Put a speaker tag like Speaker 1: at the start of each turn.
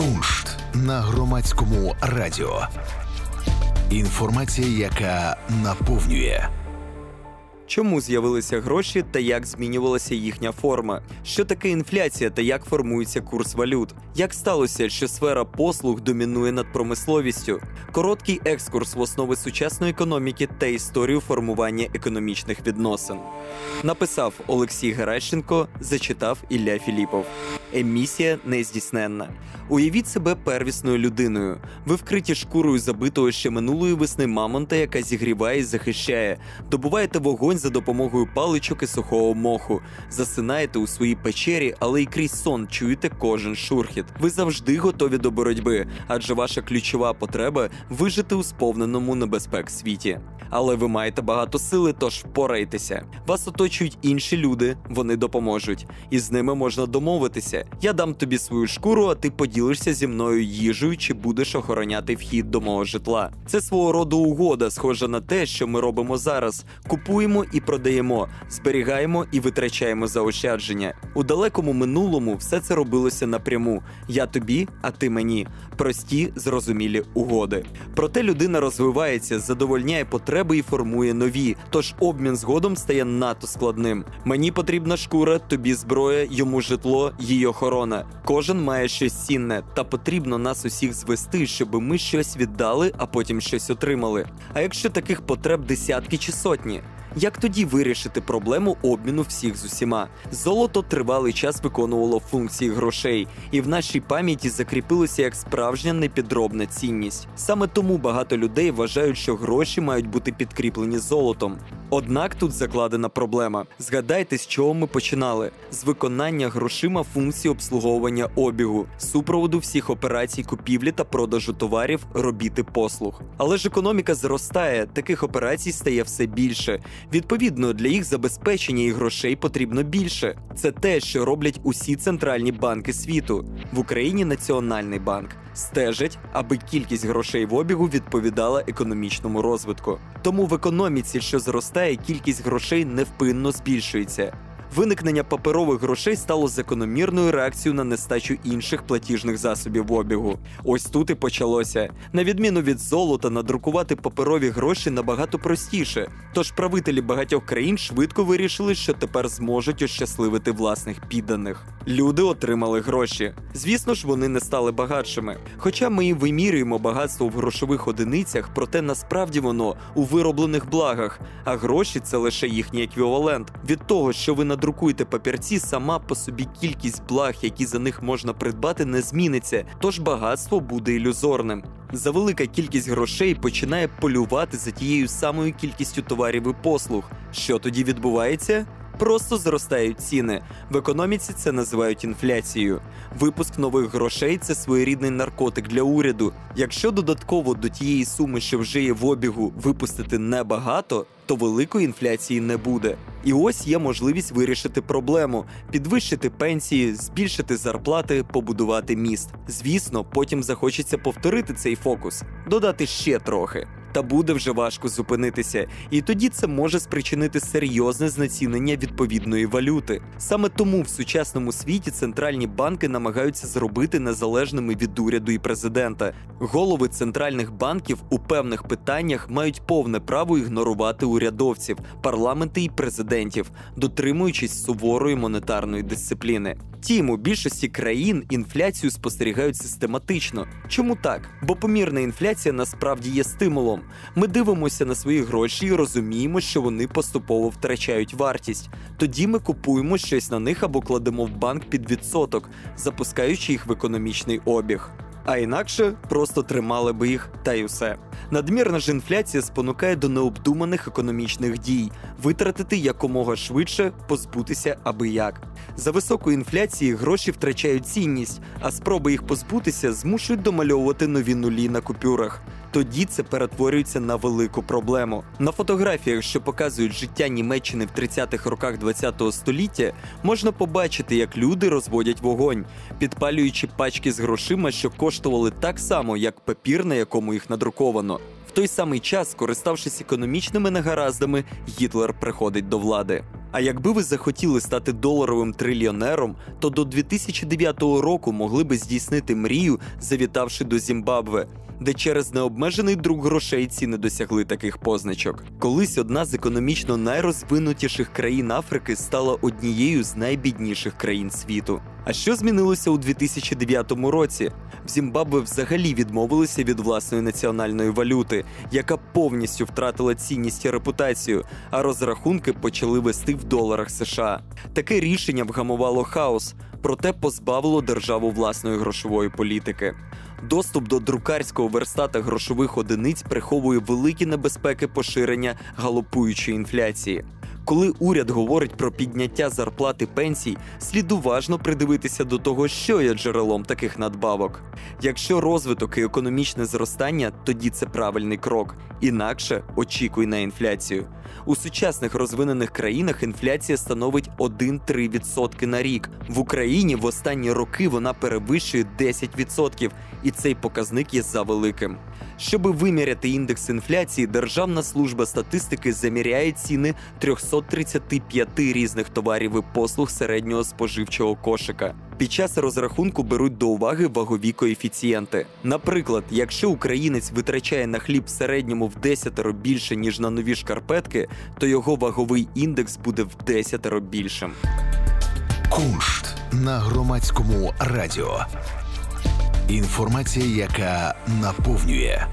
Speaker 1: Куншт на громадському радіо. Інформація, яка наповнює.
Speaker 2: Чому з'явилися гроші та як змінювалася їхня форма? Що таке інфляція та як формується курс валют? Як сталося, що сфера послуг домінує над промисловістю? Короткий екскурс в основи сучасної економіки та історію формування економічних відносин. Написав Олексій Геращенко, зачитав Ілля Філіпов. Емісія нездійсненна. Уявіть себе первісною людиною. Ви вкриті шкурою забитого ще минулої весни мамонта, яка зігріває і захищає. Добуваєте вогонь за допомогою паличок і сухого моху. Засинаєте у своїй печері, але й крізь сон чуєте кожен шурхіт. Ви завжди готові до боротьби, адже ваша ключова потреба вижити у сповненому небезпек світі. Але ви маєте багато сили, тож впорайтеся. Вас оточують інші люди, вони допоможуть, і з ними можна домовитися. Я дам тобі свою шкуру, а ти поділишся зі мною їжею чи будеш охороняти вхід до мого житла. Це свого роду угода, схожа на те, що ми робимо зараз: купуємо і продаємо, зберігаємо і витрачаємо заощадження. У далекому минулому все це робилося напряму: я тобі, а ти мені. Прості, зрозумілі угоди. Проте людина розвивається, задовольняє потреби і формує нові. Тож обмін згодом стає надто складним. Мені потрібна шкура, тобі зброя, йому житло, її охорона. Кожен має щось цінне, та потрібно нас усіх звести, щоб ми щось віддали, а потім щось отримали. А якщо таких потреб десятки чи сотні? Як тоді вирішити проблему обміну всіх з усіма? Золото тривалий час виконувало функції грошей, і в нашій пам'яті закріпилося як справжня непідробна цінність. Саме тому багато людей вважають, що гроші мають бути підкріплені золотом. Однак тут закладена проблема. Згадайте, з чого ми починали: з виконання грошима функції обслуговування обігу, супроводу всіх операцій купівлі та продажу товарів, робіт і послуг. Але ж економіка зростає, таких операцій стає все більше. Відповідно, для їх забезпечення і грошей потрібно більше. Це те, що роблять усі центральні банки світу. В Україні Національний банк стежить, аби кількість грошей в обігу відповідала економічному розвитку. Тому в економіці, що зростає, кількість грошей невпинно збільшується. Виникнення паперових грошей стало закономірною реакцією на нестачу інших платіжних засобів обігу. Ось тут і почалося. На відміну від золота, надрукувати паперові гроші набагато простіше. Тож правителі багатьох країн швидко вирішили, що тепер зможуть ощасливити власних підданих. Люди отримали гроші. Звісно ж, вони не стали багатшими. Хоча ми і вимірюємо багатство в грошових одиницях, проте насправді воно у вироблених благах, а гроші це лише їхній еквівалент. Від того, що ви надрукуєте папірці, сама по собі кількість благ, які за них можна придбати, не зміниться, тож багатство буде ілюзорним. За велика кількість грошей починає полювати за тією самою кількістю товарів і послуг. Що тоді відбувається? Просто зростають ціни. В економіці це називають інфляцією. Випуск нових грошей це своєрідний наркотик для уряду. Якщо додатково до тієї суми, що вже є в обігу, випустити небагато, то великої інфляції не буде. І ось є можливість вирішити проблему, підвищити пенсії, збільшити зарплати, побудувати міст. Звісно, потім захочеться повторити цей фокус, додати ще трохи. Та буде вже важко зупинитися, і тоді це може спричинити серйозне знецінення відповідної валюти. Саме тому в сучасному світі центральні банки намагаються зробити незалежними від уряду і президента. Голови центральних банків у певних питаннях мають повне право ігнорувати урядовців, парламенти і президентів, дотримуючись суворої монетарної дисципліни. Втім, у більшості країн інфляцію спостерігають систематично. Чому так? Бо помірна інфляція насправді є стимулом. Ми дивимося на свої гроші і розуміємо, що вони поступово втрачають вартість. Тоді ми купуємо щось на них або кладемо в банк під відсоток, запускаючи їх в економічний обіг. А інакше просто тримали би їх та й усе. Надмірна ж інфляція спонукає до необдуманих економічних дій, витратити якомога швидше, позбутися аби як. За високої інфляції гроші втрачають цінність, а спроби їх позбутися змушують домальовувати нові нулі на купюрах. Тоді це перетворюється на велику проблему. На фотографіях, що показують життя Німеччини в 30-х роках ХХ століття, можна побачити, як люди розводять вогонь, підпалюючи пачки з грошима, що коштували так само, як папір, на якому їх надруковано. В той самий час, скориставшись економічними негараздами, Гітлер приходить до влади. А якби ви захотіли стати доларовим трильйонером, то до 2009 року могли би здійснити мрію, завітавши до Зімбабве, де через необмежений друк грошей ціни досягли таких позначок. Колись одна з економічно найрозвинутіших країн Африки стала однією з найбідніших країн світу. А що змінилося у 2009 році? В Зімбабве взагалі відмовилися від власної національної валюти, яка повністю втратила цінність і репутацію, а розрахунки почали вести в доларах США. Таке рішення вгамувало хаос, проте позбавило державу власної грошової політики. Доступ до друкарського верстата грошових одиниць приховує великі небезпеки поширення галопуючої інфляції. Коли уряд говорить про підняття зарплати пенсій, слід уважно придивитися до того, що є джерелом таких надбавок. Якщо розвиток і економічне зростання, тоді це правильний крок. Інакше очікуй на інфляцію. У сучасних розвинених країнах інфляція становить 1-3% на рік. В Україні в останні роки вона перевищує 10%, і цей показник є завеликим. Щоби виміряти індекс інфляції, Державна служба статистики заміряє ціни 335 різних товарів і послуг середнього споживчого кошика. Під час розрахунку беруть до уваги вагові коефіцієнти. Наприклад, якщо українець витрачає на хліб в середньому в 10 більше ніж на нові шкарпетки, то його ваговий індекс буде в 10 більшим.
Speaker 1: Куншт на громадському радіо. Інформація, яка наповнює.